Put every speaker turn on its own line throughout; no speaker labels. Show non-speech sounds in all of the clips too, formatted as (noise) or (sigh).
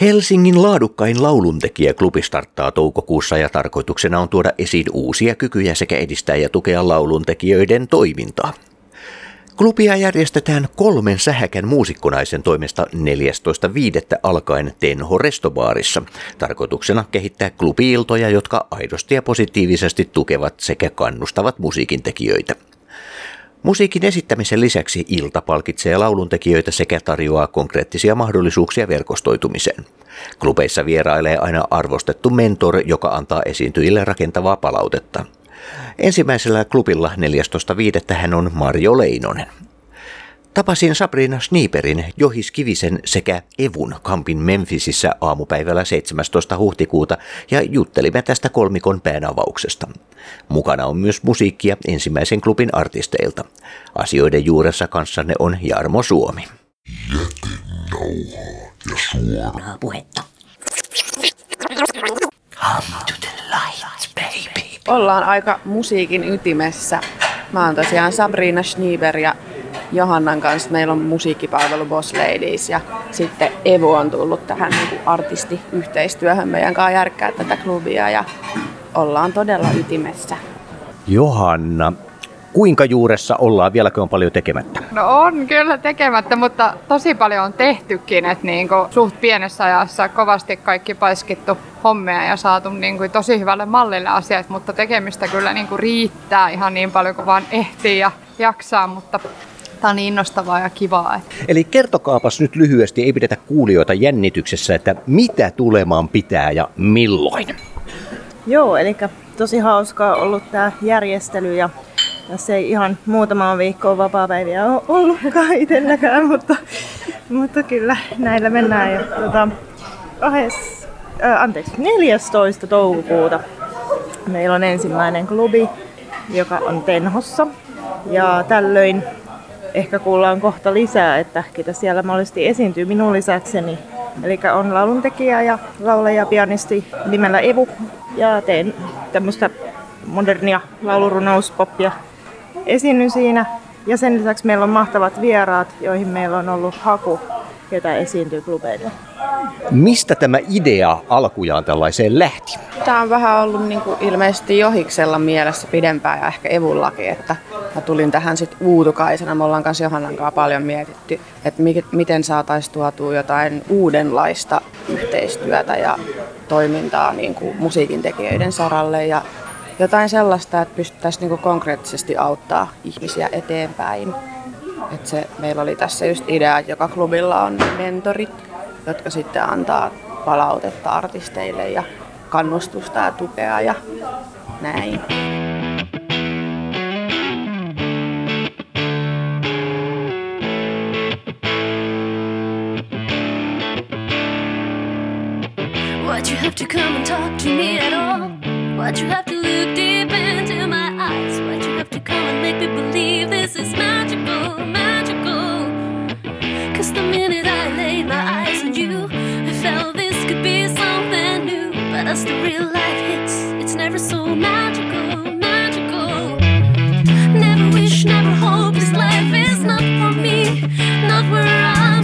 Helsingin laadukkain lauluntekijäklubi starttaa toukokuussa ja tarkoituksena on tuoda esiin uusia kykyjä sekä edistää ja tukea lauluntekijöiden toimintaa. Klubia järjestetään kolmen sähäkän muusikkonaisen toimesta 14.5. alkaen Tenho Restobaarissa. Tarkoituksena kehittää klubiiltoja, jotka aidosti ja positiivisesti tukevat sekä kannustavat musiikin tekijöitä. Musiikin esittämisen lisäksi ilta palkitsee lauluntekijöitä sekä tarjoaa konkreettisia mahdollisuuksia verkostoitumiseen. Klubeissa vierailee aina arvostettu mentor, joka antaa esiintyjille rakentavaa palautetta. Ensimmäisellä klubilla 14.5. hän on Marjo Leinonen. Tapasin Sabrina Schnieperin, Johis Kivisen sekä Evun kampin Memphisissä aamupäivällä 17. huhtikuuta ja juttelimme tästä kolmikon päänavauksesta. Mukana on myös musiikkia ensimmäisen klubin artisteilta. Asioiden juuressa kanssanne on Jarmo Suomi.
Jätenauhaa ja suoraa
puhetta.
Come to the light, baby.
Ollaan aika musiikin ytimessä. Mä oon tosiaan Sabrina Schnieber ja Johannan kanssa meillä on musiikkipalvelu Boss Ladies ja sitten Evo on tullut tähän niin artistiyhteistyöhön meidän kanssa järkkää tätä klubia ja ollaan todella ytimessä.
Johanna, kuinka juuressa ollaan? Vieläkö on paljon tekemättä?
No on kyllä tekemättä, mutta tosi paljon on tehtykin, että niin kuin suht pienessä ajassa kovasti kaikki paiskittu hommia ja saatu niin kuin tosi hyvälle mallille asiat, mutta tekemistä kyllä niin kuin riittää ihan niin paljon kuin vaan ehtii ja jaksaa, mutta Tämä on niin innostavaa ja kivaa.
Eli kertokaapas nyt lyhyesti, ei pidetä kuulijoita jännityksessä, että mitä tulemaan pitää ja milloin?
Joo, eli tosi hauskaa ollut tämä järjestely ja se ei ihan muutama viikkoa vapaa-päiviä ole ollutkaan itselläkään, mutta, mutta kyllä näillä mennään. Ja, tuota, kahes, ää, anteeksi, 14. toukokuuta meillä on ensimmäinen klubi, joka on Tenhossa. Ja tällöin ehkä kuullaan kohta lisää, että ketä siellä mahdollisesti esiintyy minun lisäkseni. Eli on lauluntekijä ja laulaja pianisti nimellä Evu ja teen tämmöistä modernia laulurunouspopia esiinnyn siinä. Ja sen lisäksi meillä on mahtavat vieraat, joihin meillä on ollut haku, ketä esiintyy klubeille.
Mistä tämä idea alkujaan tällaiseen lähti?
Tämä on vähän ollut niin kuin ilmeisesti Johiksella mielessä pidempään ja ehkä Evullakin, että mä tulin tähän sitten uutukaisena. Me ollaan kanssa Johannan kanssa paljon mietitty, että miten saataisiin tuotua jotain uudenlaista yhteistyötä ja toimintaa niin kuin musiikin tekijöiden saralle ja jotain sellaista, että pystyttäisiin niin kuin konkreettisesti auttaa ihmisiä eteenpäin. Et se, meillä oli tässä just idea, että joka klubilla on mentorit, jotka sitten antaa palautetta artisteille ja kannustusta ja tukea ja näin. Why'd you have to come and talk to me at all? Why'd you have to look deep into my eyes? Why'd you have to come and make me believe this is the minute I laid my eyes on you, I felt this could be something new. But as the real life hits, it's never so magical, magical. Never wish, never hope, this life is not for me, not where I'm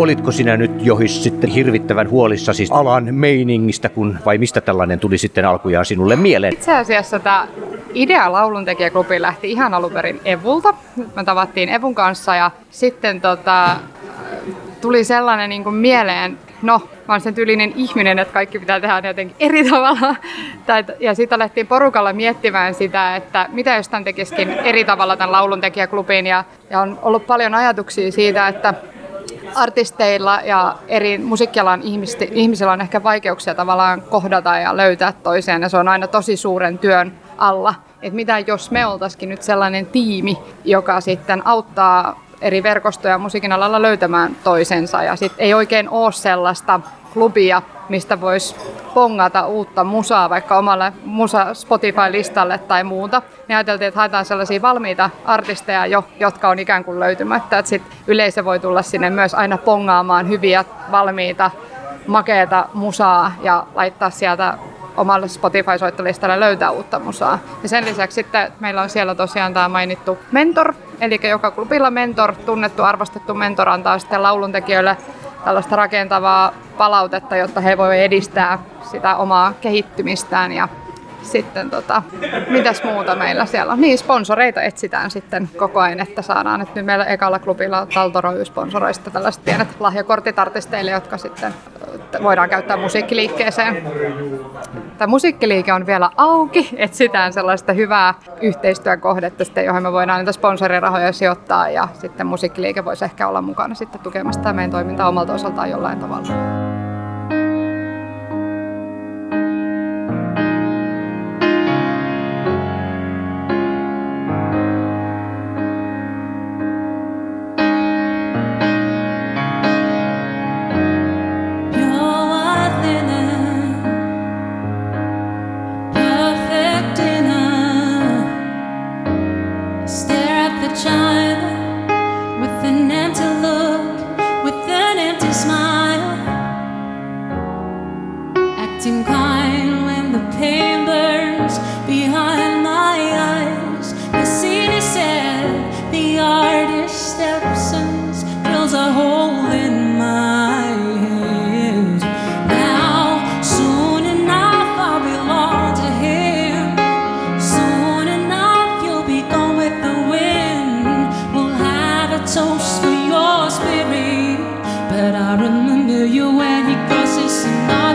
Olitko sinä nyt johis sitten hirvittävän huolissasi alan meiningistä, kun, vai mistä tällainen tuli sitten alkujaan sinulle mieleen?
Itse asiassa tämä idea lauluntekijäklubi lähti ihan alun perin Evulta. Me tavattiin Evun kanssa ja sitten tota, tuli sellainen niin kuin mieleen, no mä olen sen tyylinen ihminen, että kaikki pitää tehdä jotenkin eri tavalla. Ja sitten alettiin porukalla miettimään sitä, että mitä jos tämän tekisikin eri tavalla tämän lauluntekijäklubin. Ja, ja on ollut paljon ajatuksia siitä, että artisteilla ja eri musiikkialan ihmisillä on ehkä vaikeuksia tavallaan kohdata ja löytää toiseen ja se on aina tosi suuren työn alla. Että mitä jos me oltaisikin nyt sellainen tiimi, joka sitten auttaa eri verkostoja musiikin alalla löytämään toisensa ja sitten ei oikein ole sellaista klubia, mistä voisi pongata uutta musaa vaikka omalle musa Spotify-listalle tai muuta. Niin ajateltiin, että haetaan sellaisia valmiita artisteja jo, jotka on ikään kuin löytymättä. Että sit yleisö voi tulla sinne myös aina pongaamaan hyviä, valmiita, makeata musaa ja laittaa sieltä omalle Spotify-soittolistalle löytää uutta musaa. Ja sen lisäksi sitten meillä on siellä tosiaan tämä mainittu mentor, eli joka klubilla mentor, tunnettu, arvostettu mentor antaa sitten lauluntekijöille tällaista rakentavaa palautetta, jotta he voivat edistää sitä omaa kehittymistään ja sitten tota, mitäs muuta meillä siellä on? Niin, sponsoreita etsitään sitten koko ajan, että saadaan. Että nyt meillä ekalla klubilla Taltoroy sponsoreista tällaiset pienet lahjakortit artisteille, jotka sitten voidaan käyttää musiikkiliikkeeseen. Tämä musiikkiliike on vielä auki, etsitään sellaista hyvää yhteistyökohdetta, sitten, johon me voidaan niitä sponsorirahoja sijoittaa ja sitten musiikkiliike voisi ehkä olla mukana sitten tukemassa meidän toimintaa omalta osaltaan jollain tavalla.
you when he crosses the night.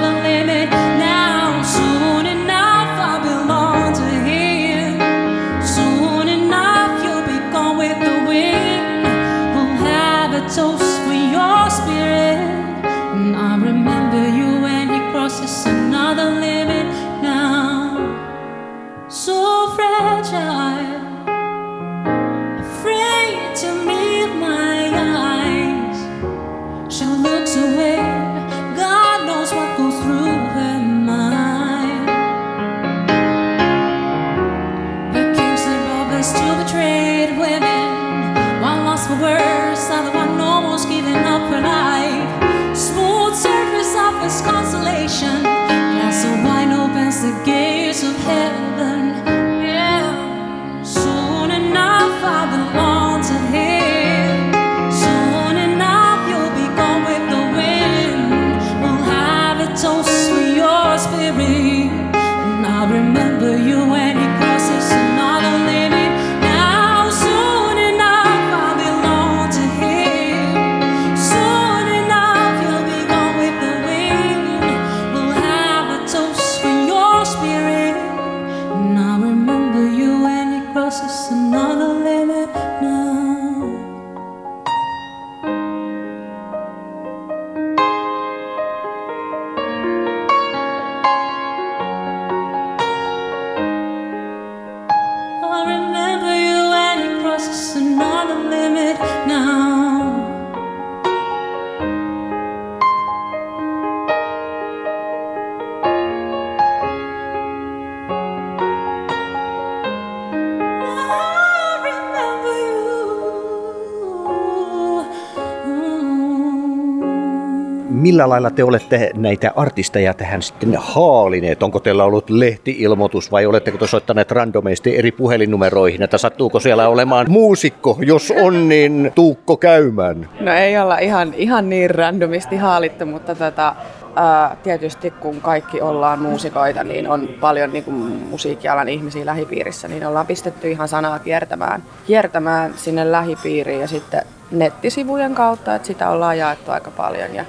Millä lailla te olette näitä artisteja tähän sitten haalineet? Onko teillä ollut lehtiilmoitus vai oletteko te soittaneet randomeisesti eri puhelinnumeroihin, että sattuuko siellä olemaan muusikko? Jos on, niin tuukko käymään?
No ei olla ihan, ihan niin randomisti haalittu, mutta tota, ää, tietysti kun kaikki ollaan muusikoita, niin on paljon niin kuin musiikkialan ihmisiä lähipiirissä, niin ollaan pistetty ihan sanaa kiertämään, kiertämään sinne lähipiiriin ja sitten nettisivujen kautta, että sitä ollaan jaettu aika paljon ja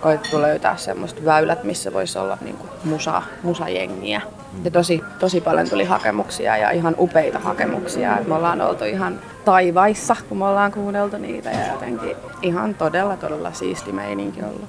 koettu löytää semmoista väylät, missä voisi olla niin kuin musa, musajengiä. Ja tosi, tosi paljon tuli hakemuksia ja ihan upeita hakemuksia. Et me ollaan oltu ihan taivaissa, kun me ollaan kuunneltu niitä ja jotenkin ihan todella, todella siisti meininki ollut.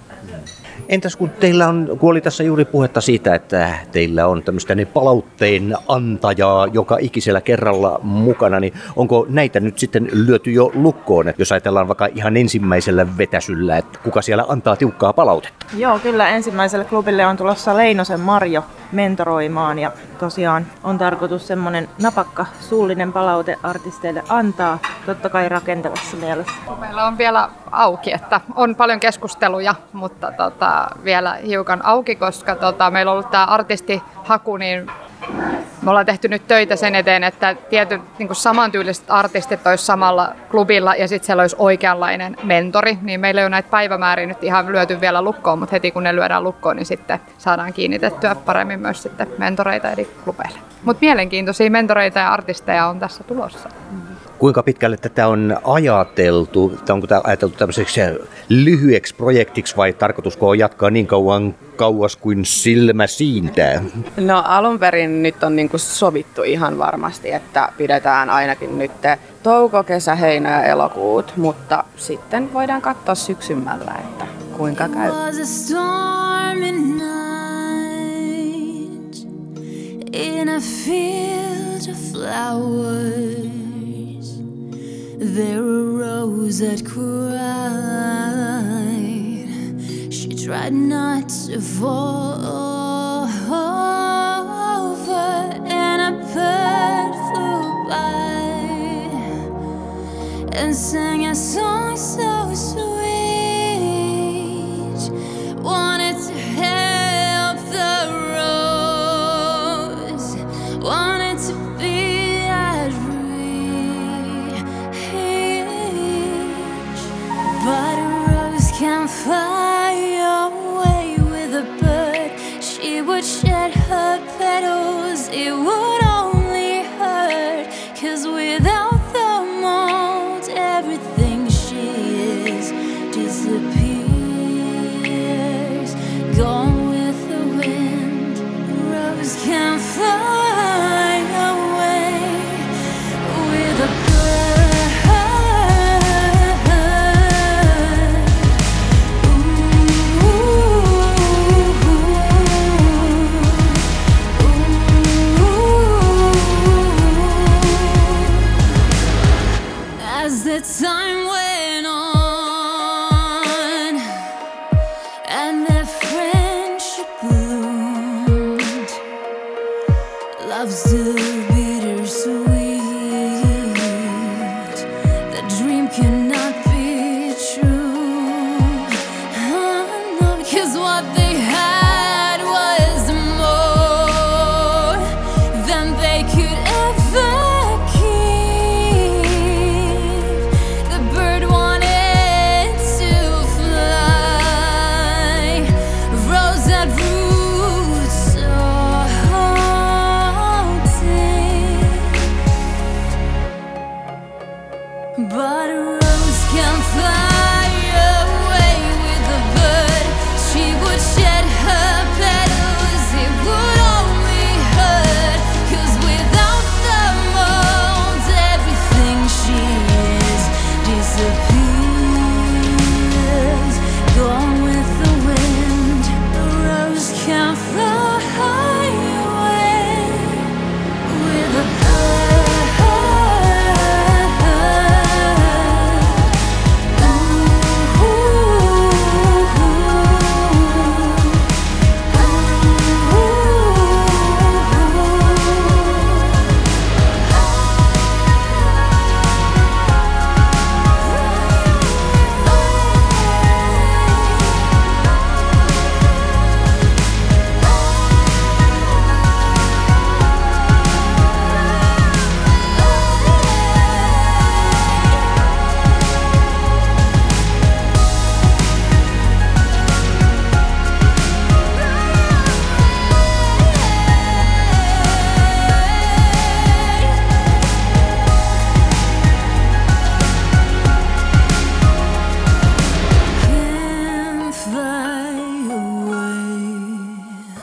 Entäs kun teillä on, kun oli tässä juuri puhetta siitä, että teillä on tämmöistä niin palautteen antajaa joka ikisellä kerralla mukana, niin onko näitä nyt sitten lyöty jo lukkoon, että jos ajatellaan vaikka ihan ensimmäisellä vetäsyllä, että kuka siellä antaa tiukkaa palautetta?
Joo, kyllä ensimmäiselle klubille on tulossa Leinosen Marjo mentoroimaan ja tosiaan on tarkoitus semmoinen napakka suullinen palaute artisteille antaa, totta kai rakentavassa mielessä.
Meillä on vielä auki, että on paljon keskusteluja, mutta tota, vielä hiukan auki, koska tota, meillä on ollut tämä artistihaku, niin me ollaan tehty nyt töitä sen eteen, että tietyt niin samantyyliset artistit olisi samalla klubilla ja sitten siellä olisi oikeanlainen mentori. Niin meillä ei ole näitä päivämääriä nyt ihan lyöty vielä lukkoon, mutta heti kun ne lyödään lukkoon, niin sitten saadaan kiinnitettyä paremmin myös sitten mentoreita eri klubeille. Mutta mielenkiintoisia mentoreita ja artisteja on tässä tulossa.
Kuinka pitkälle tätä on ajateltu? Onko tämä ajateltu tämmöiseksi lyhyeksi projektiksi vai tarkoitusko on jatkaa niin kauan kauas kuin silmä siintää?
No alun perin nyt on niinku sovittu ihan varmasti, että pidetään ainakin nyt touko, kesä, heinä ja elokuut, mutta sitten voidaan katsoa syksymällä, että kuinka käy.
in a field of flowers. There a rose that cried. She tried not to fall over, and a bird flew by and sang a song so sweet. Wanted loves you.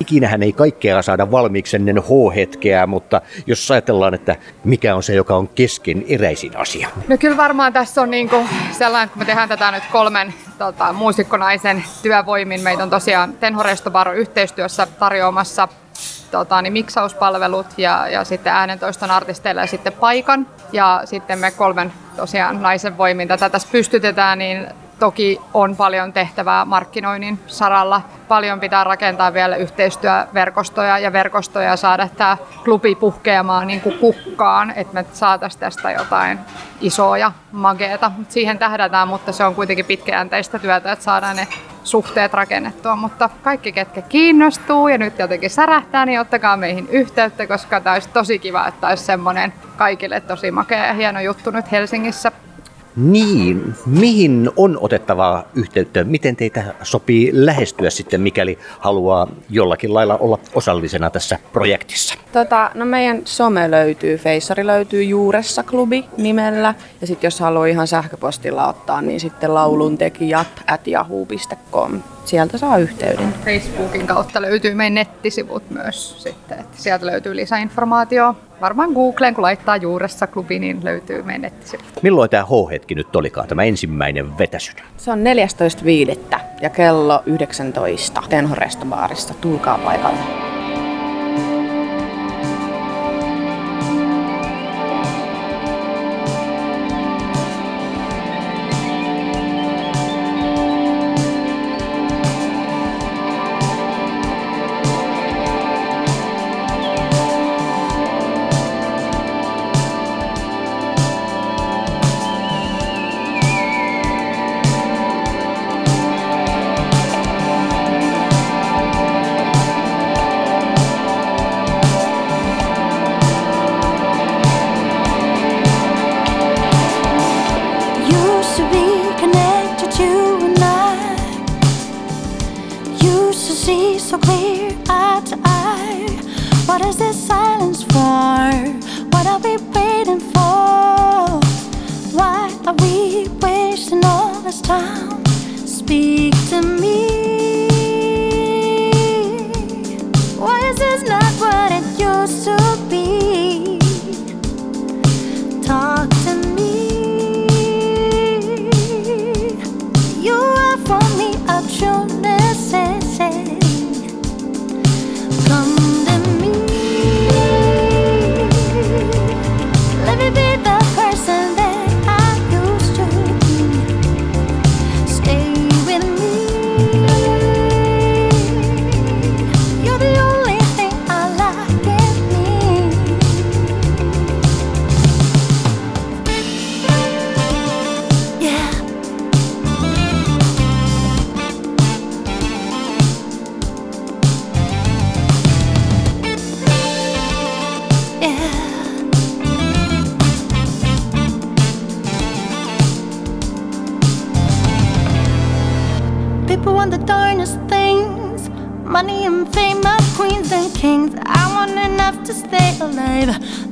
Ikinähän ei kaikkea saada valmiiksi ennen H-hetkeä, mutta jos ajatellaan, että mikä on se, joka on kesken eräisin asia.
No kyllä varmaan tässä on niinku sellainen, kun me tehdään tätä nyt kolmen tota, muusikkonaisen työvoimin. Meitä on tosiaan Tenho Restobaro yhteistyössä tarjoamassa tota, niin miksauspalvelut ja, ja sitten äänentoiston artisteille ja sitten paikan. Ja sitten me kolmen tosiaan naisen voimin tätä tässä pystytetään, niin toki on paljon tehtävää markkinoinnin saralla. Paljon pitää rakentaa vielä yhteistyöverkostoja ja verkostoja ja saada tämä klubi puhkeamaan niin kuin kukkaan, että me saataisiin tästä jotain isoa ja mageeta. Siihen tähdätään, mutta se on kuitenkin pitkäjänteistä työtä, että saadaan ne suhteet rakennettua, mutta kaikki ketkä kiinnostuu ja nyt jotenkin särähtää, niin ottakaa meihin yhteyttä, koska tämä olisi tosi kiva, että olisi semmoinen kaikille tosi makea ja hieno juttu nyt Helsingissä
niin, mihin on otettavaa yhteyttä? Miten teitä sopii lähestyä sitten, mikäli haluaa jollakin lailla olla osallisena tässä projektissa?
Tota, no meidän some löytyy, Feissari löytyy Juuressa klubi nimellä. Ja sitten jos haluaa ihan sähköpostilla ottaa, niin sitten lauluntekijat at yahoo.com. Sieltä saa yhteyden.
Facebookin kautta löytyy meidän nettisivut myös sitten. Että sieltä löytyy lisäinformaatio. Varmaan Googleen, kun laittaa Juuressa klubi, niin löytyy meidän nettisivut.
Milloin tämä H-hetki nyt olikaan, tämä ensimmäinen vetäsy?
Se on 14.5. ja kello 19 Tenho Restobaarissa. Tulkaa paikalle.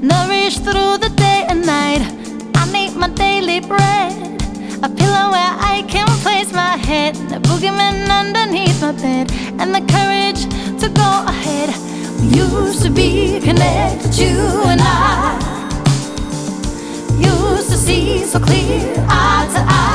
Nourished through the day and night. I need my daily bread, a pillow where I can place my head, a boogeyman underneath my bed, and the courage to go ahead. We used to be connected, you and I. Used to see so clear, eye to eye.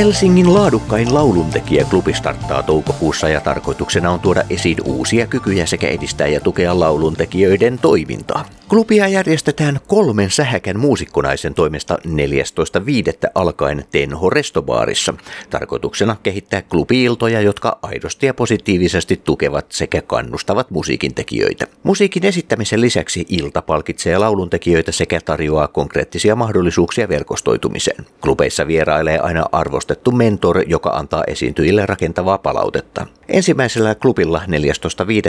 Helsingin laadukkain lauluntekijäklubi starttaa toukokuussa ja tarkoituksena on tuoda esiin uusia kykyjä sekä edistää ja tukea lauluntekijöiden toimintaa. Klubia järjestetään kolmen sähäkän muusikkonaisen toimesta 14.5. alkaen Tenho Restobaarissa. Tarkoituksena kehittää klubiiltoja, jotka aidosti ja positiivisesti tukevat sekä kannustavat musiikin tekijöitä. Musiikin esittämisen lisäksi ilta palkitsee lauluntekijöitä sekä tarjoaa konkreettisia mahdollisuuksia verkostoitumiseen. Klubeissa vierailee aina arvostettu mentor, joka antaa esiintyjille rakentavaa palautetta. Ensimmäisellä klubilla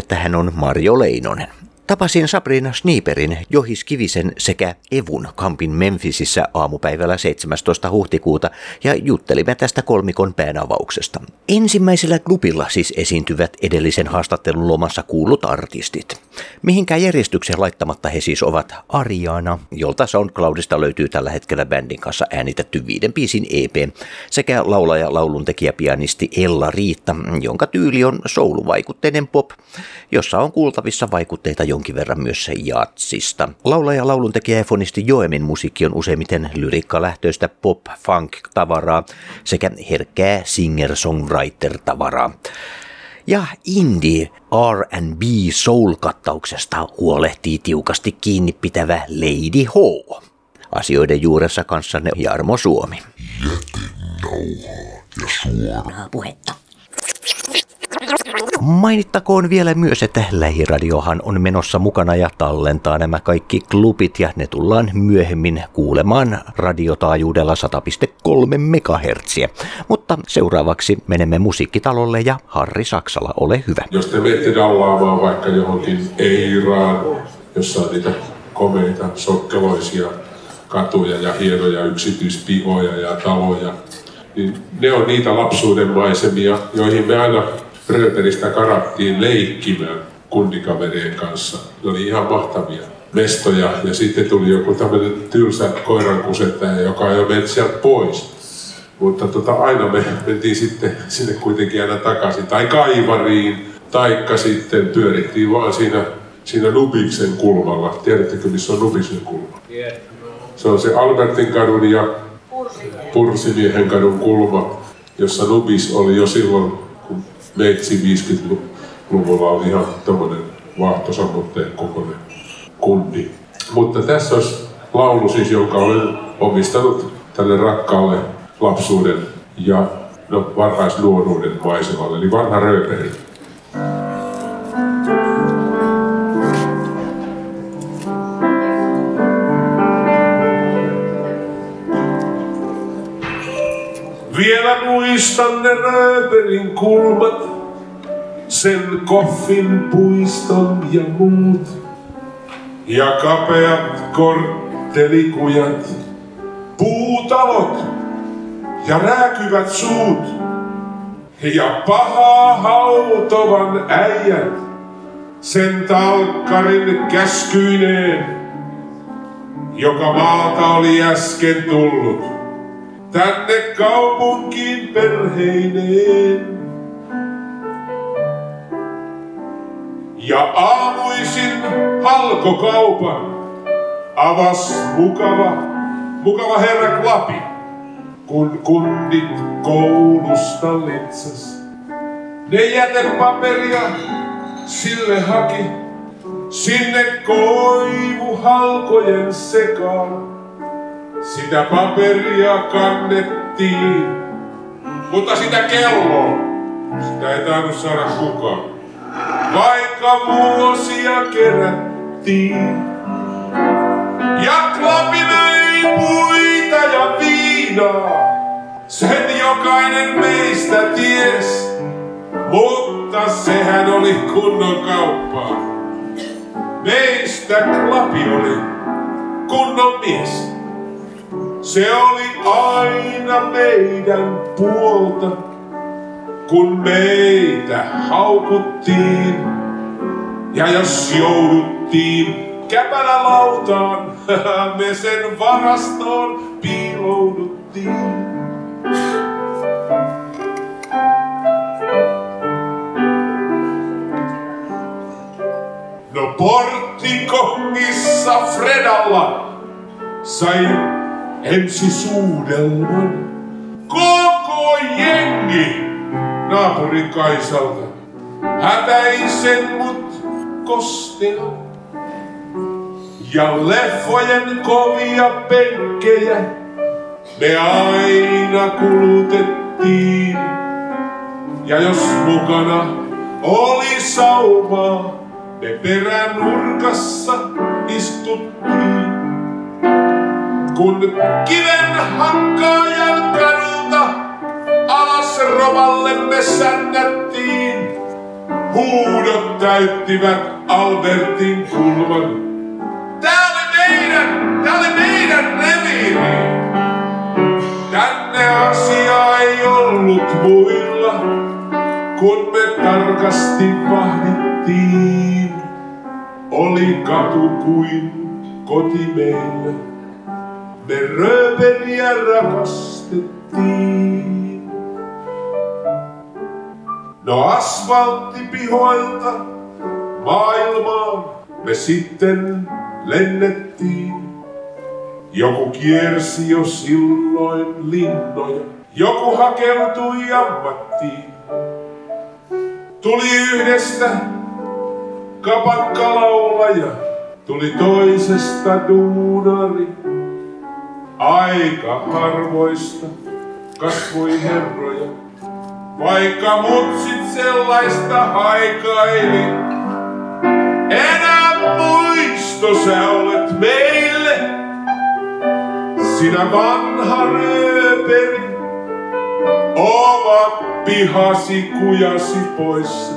14.5. hän on Marjo Leinonen. Tapasin Sabrina Schnieperin, Johis Kivisen sekä Evun kampin Memphisissä aamupäivällä 17. huhtikuuta ja juttelimme tästä kolmikon päänavauksesta. Ensimmäisellä klubilla siis esiintyvät edellisen haastattelun lomassa kuullut artistit. Mihinkään järjestyksen laittamatta he siis ovat Ariana, jolta SoundCloudista löytyy tällä hetkellä bändin kanssa äänitetty viiden biisin EP, sekä laulaja lauluntekijä pianisti Ella Riitta, jonka tyyli on souluvaikutteinen pop, jossa on kuultavissa vaikutteita jonkin verran myös jatsista. Laulaja, lauluntekijä ja fonisti Joemin musiikki on useimmiten lyrikkalähtöistä pop-funk-tavaraa sekä herkkää singer-songwriter-tavaraa. Ja indie R&B soul-kattauksesta huolehtii tiukasti kiinni pitävä Lady H. Asioiden juuressa kanssanne Jarmo Suomi.
Jätenauhaa ja suoraa
puhetta.
Mainittakoon vielä myös, että Lähiradiohan on menossa mukana ja tallentaa nämä kaikki klubit ja ne tullaan myöhemmin kuulemaan radiotaajuudella 100,3 MHz. Mutta seuraavaksi menemme musiikkitalolle ja Harri Saksala, ole hyvä.
Jos te menette dallaamaan vaikka johonkin Eiraan, jossa on niitä komeita, sokkeloisia katuja ja hienoja yksityispihoja ja taloja, niin ne on niitä lapsuuden maisemia, joihin me aina Rööperistä karattiin leikkimään kundikaverien kanssa. Ne oli ihan mahtavia mestoja ja sitten tuli joku tämmöinen tylsä koirankusettaja, joka jo meni sieltä pois. Mutta tota, aina me mentiin sitten sinne kuitenkin aina takaisin, tai kaivariin, taikka sitten pyörittiin vaan siinä, siinä Nubiksen kulmalla. Tiedättekö, missä on Nubiksen kulma? Se on se Albertin kadun ja Pursimiehen kadun kulma, jossa Nubis oli jo silloin, kun meitsi 50-luvulla oli ihan tämmöinen vaahtosammutteen kokoinen kundi. Mutta tässä olisi laulu siis, jonka olen omistanut tälle rakkaalle lapsuuden ja no, varhaisnuoruuden maisemalle, eli vanha rööperi. Vielä muistan ne rööperin kulmat, sen koffin puiston ja muut. Ja kapeat korttelikujat, puutalot ja rääkyvät suut. Ja pahaa hautovan äijät, sen talkkarin käskyineen, joka maalta oli äsken tullut tänne kaupunkiin perheineen. Ja aamuisin halkokaupan avas mukava, mukava herra Klapi, kun kundit koulusta litsas. Ne jätepaperia sille haki sinne koivuhalkojen sekaan. Sitä paperia kannettiin, mutta sitä kelloa, sitä ei tainnut saada kukaan. Vaikka vuosia kerättiin. Ja klapi myi puita ja viinaa, sen jokainen meistä ties. Mutta sehän oli kunnon kauppaa. Meistä klapi oli kunnon mies. Se oli aina meidän puolta, kun meitä haukuttiin. Ja jos jouduttiin käpälä lautaan, (laughs) me sen varastoon piilouduttiin. No porttikongissa Fredalla sai ensi suudelman. Koko jengi naapurin Kaisalta. Hätäisen mut kostela. Ja leffojen kovia penkkejä me aina kulutettiin. Ja jos mukana oli saumaa, me perän nurkassa istuttiin. Kun kiven hakkaajan kadulta alas rovalle me sännättiin, huudot täyttivät Albertin kulman. Tää oli meidän, tää oli meidän reviiri. Tänne asia ei ollut muilla, kun me tarkasti vahdittiin. Oli katu kuin koti meillä. Me rööpeliä rakastettiin. No asfalttipihoilta maailmaan me sitten lennettiin. Joku kiersi jo silloin linnoja, joku hakeutui ammattiin. Tuli yhdestä kapakkalaulaja, tuli toisesta duunari. Aika harvoista kasvoi herroja, vaikka mutsit sellaista haikaili. Enää muisto sä olet meille, sinä vanha rööperi. Ovat pihasi kujasi poissa.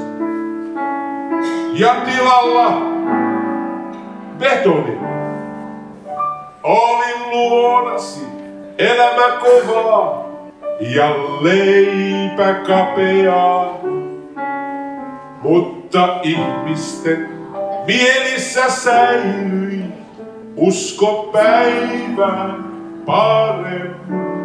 Ja tilalla betoni. Olin luonasi elämä kovaa ja leipä kapeaa. Mutta ihmisten mielissä säilyi usko päivään parempaan.